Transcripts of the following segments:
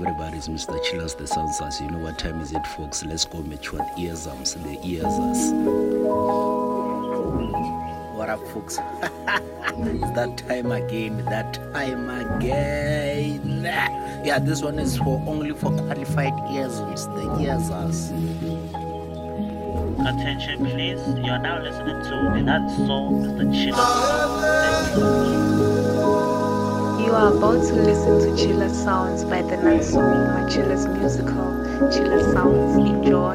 everybody? It's Mr. Chillers, the Soundsers. You know what time is it, folks? Let's go what ears arms, the ears us. What up, folks? it's that time again, that time again. Yeah, this one is for only for qualified ears, the ears us. Attention please, you are now listening to the Not So Mr. Chiller. You are about to listen to Chillas Sounds by the Nanso Machiller's musical Chillas Sounds. Enjoy.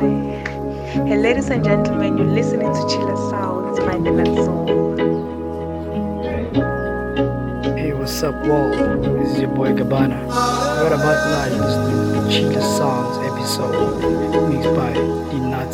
Hey, ladies and gentlemen, you're listening to Chillas Sounds by the Nanso. Hey, what's up, world? This is your boy Gabana. What about to Chillas Sounds episode mixed by the Not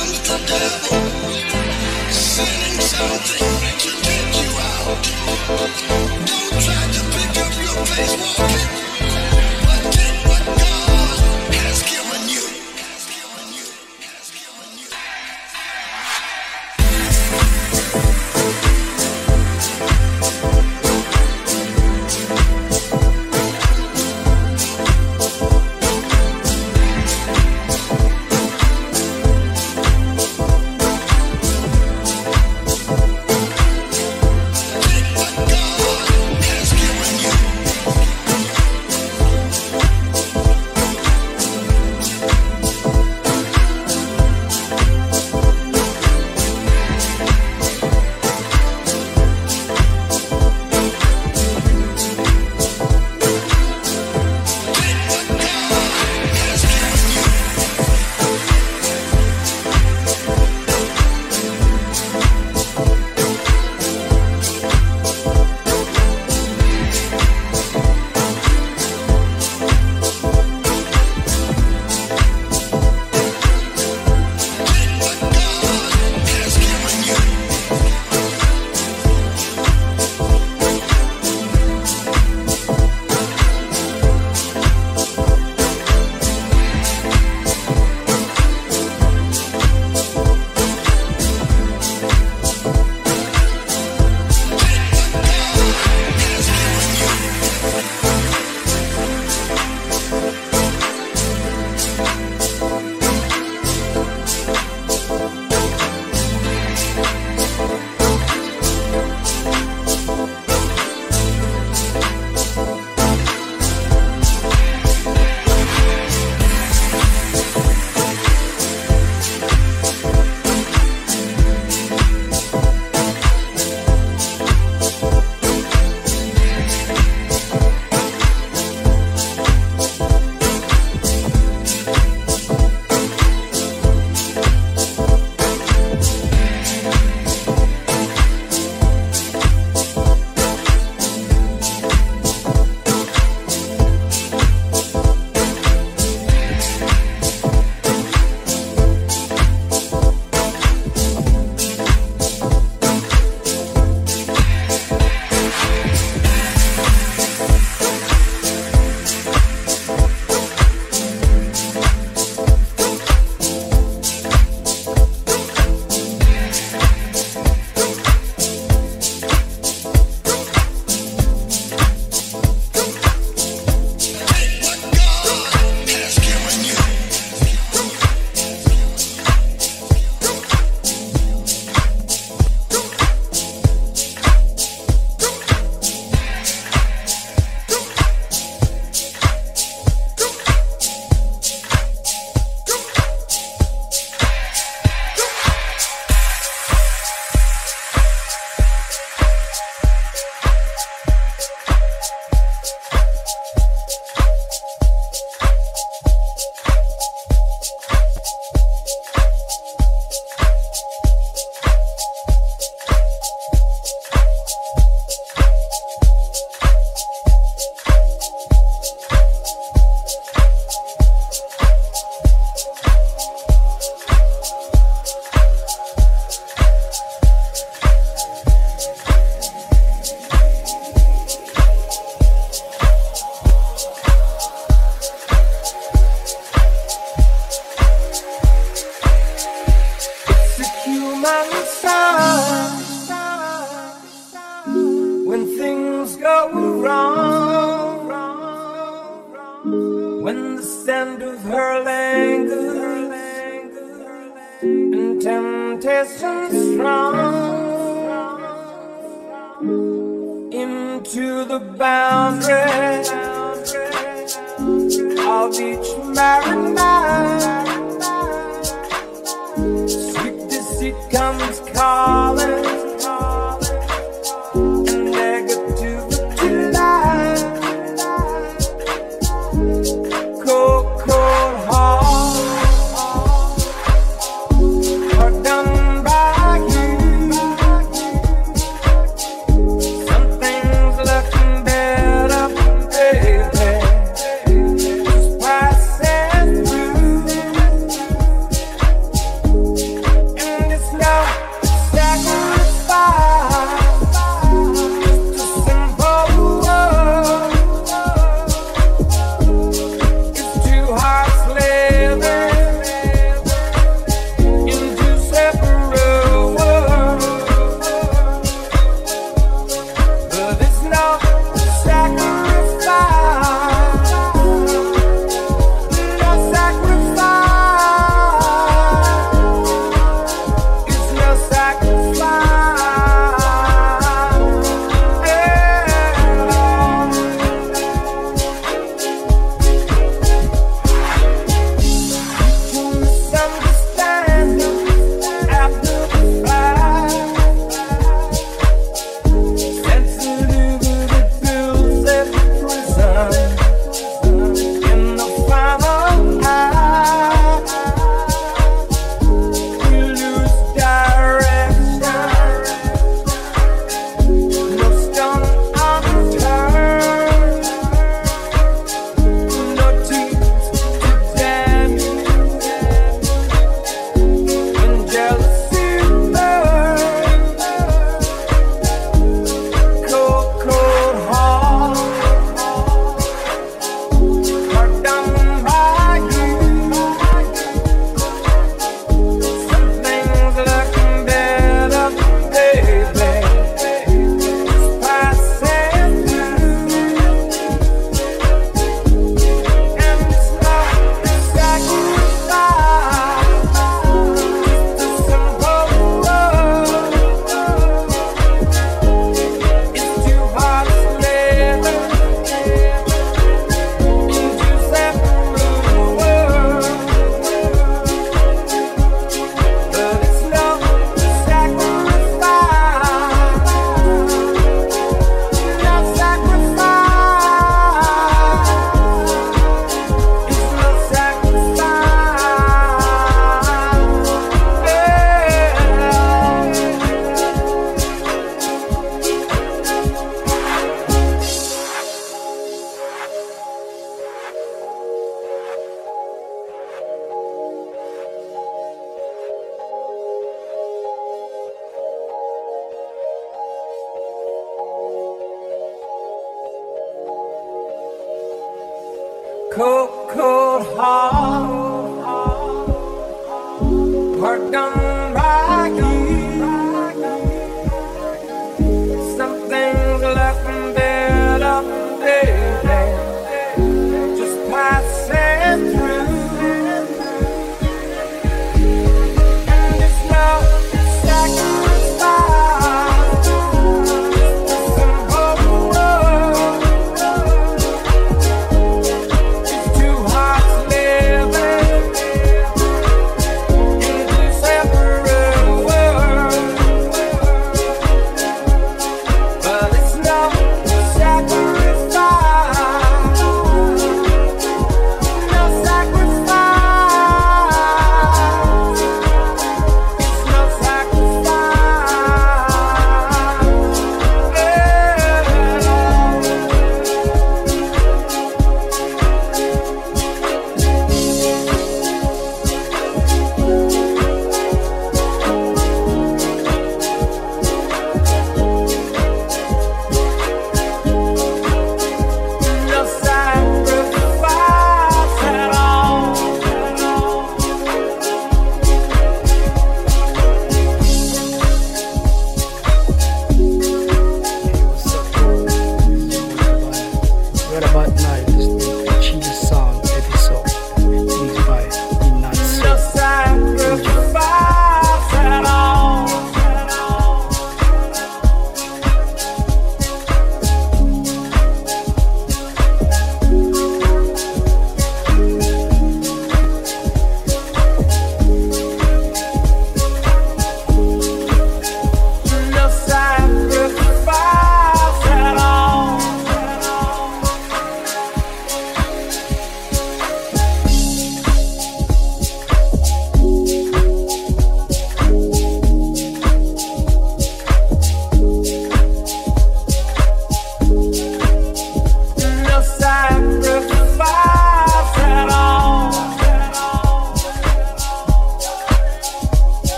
Take what God has given you.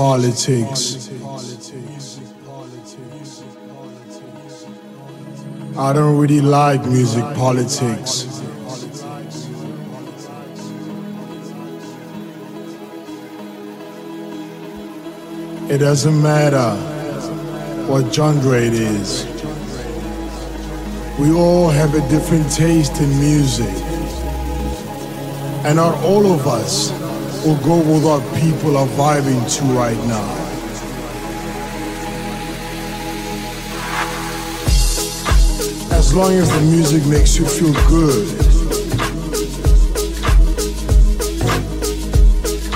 Politics. I don't really like music politics. It doesn't matter what genre it is. We all have a different taste in music. And not all of us will go with what people are vibing to right now. As long as the music makes you feel good,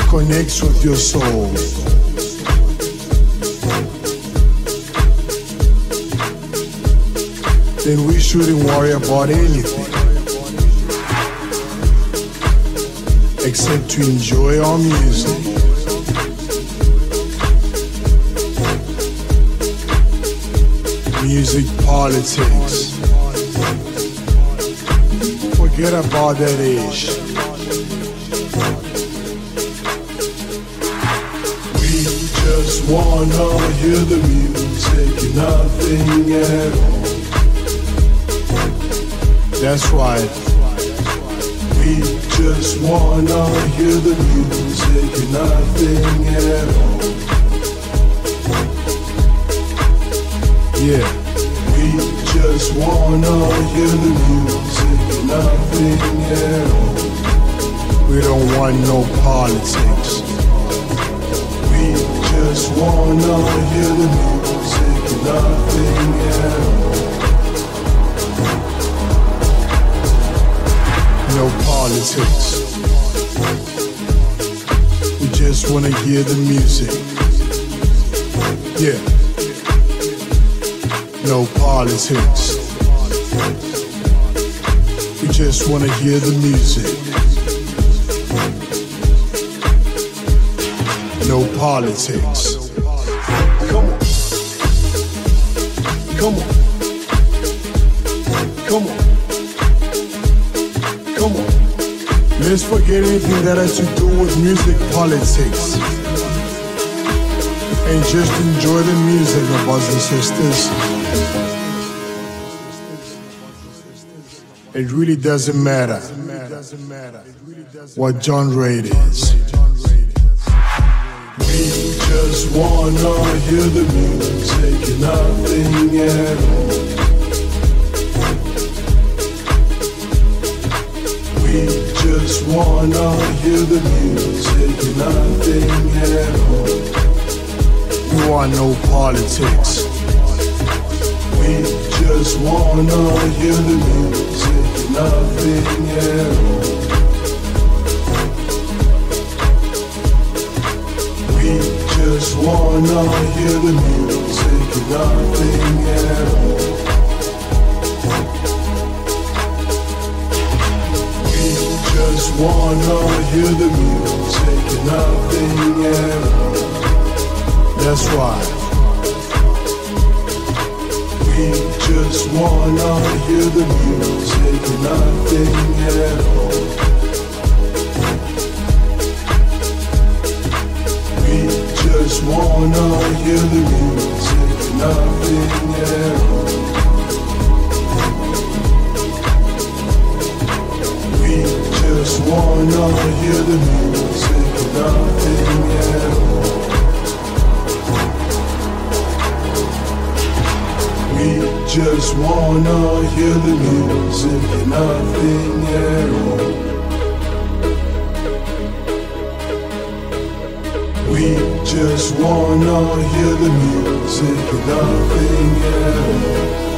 connects with your soul. Then we shouldn't worry about anything except to enjoy our music. Music politics. Forget about that age. We just wanna hear the music, nothing at all. That's right. We just wanna hear the music, and nothing at all. Yeah, we just wanna hear the music, and nothing at all. We don't want no politics. We just wanna hear the music, and nothing at all. No politics. We just wanna hear the music. Yeah no politics. We just wanna hear the music. No politics. Come on. Come on. Let's forget anything that has to do with music politics. And just enjoy the music, my brothers and sisters. It really doesn't matter what genre it is. We just wanna hear the music, nothing at all. Just wanna hear the music, nothing at all. We want no politics. We just wanna hear the music, nothing at all. We just wanna hear the music, nothing at all. Just wanna hear the music, nothing at all. That's right. We just wanna hear the music, nothing at all. We just wanna hear the music, nothing at just wanna hear the music, nothing at all. We just wanna hear the music, nothing at all. We just wanna hear the music, nothing at all.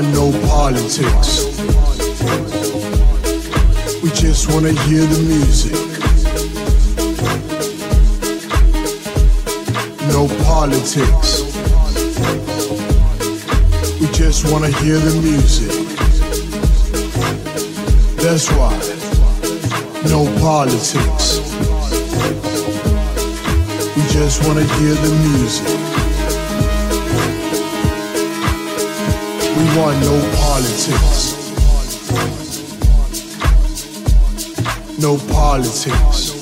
Want no politics. We just wanna hear the music. No politics. We just wanna hear the music. That's why. No politics. We just wanna hear the music. We want no politics. No politics.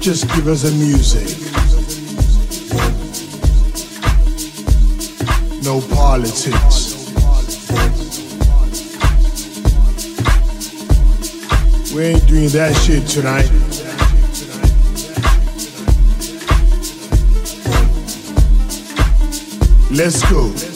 Just give us the music. No politics. We ain't doing that shit tonight. Let's go.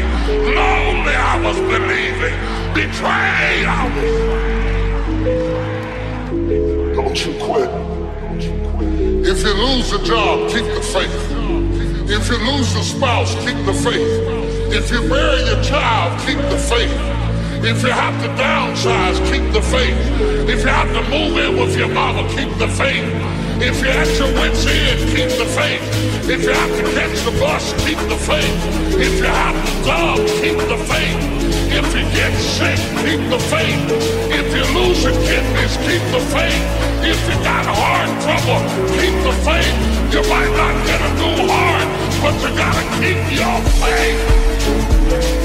Lonely, I was believing. Betrayed, I was. Don't you quit. If you lose a job, keep the faith. If you lose a spouse, keep the faith. If you bury your child, keep the faith. If you have to downsize, keep the faith. If you have to move in with your mama, keep the faith. If you're at your wits' end, keep the faith. If you have to catch the bus, keep the faith. If you have to dub, keep the faith. If you get sick, keep the faith. If you lose your kidneys, keep the faith. If you got heart trouble, keep the faith. You might not get a new heart, but you gotta keep your faith.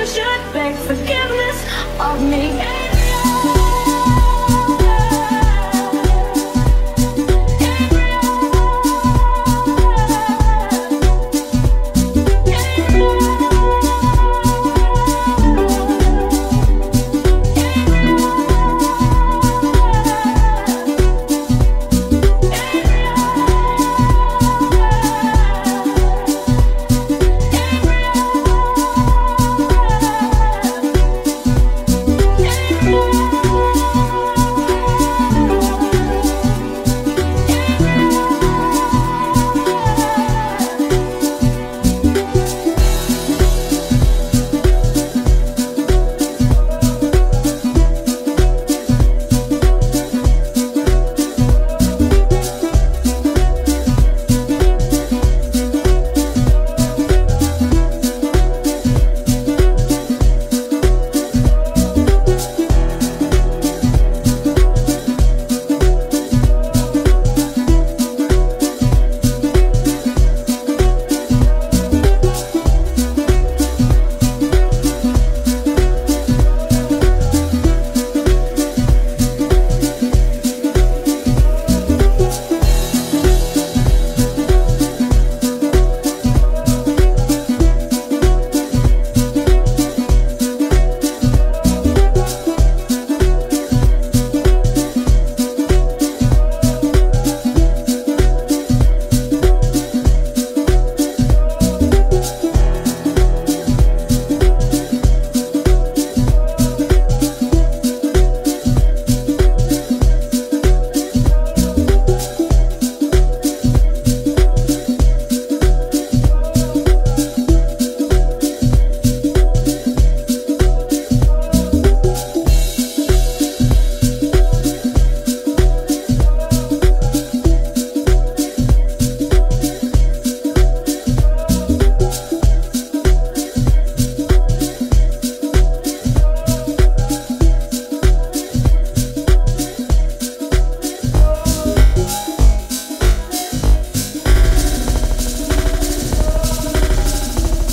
you should beg forgiveness of me.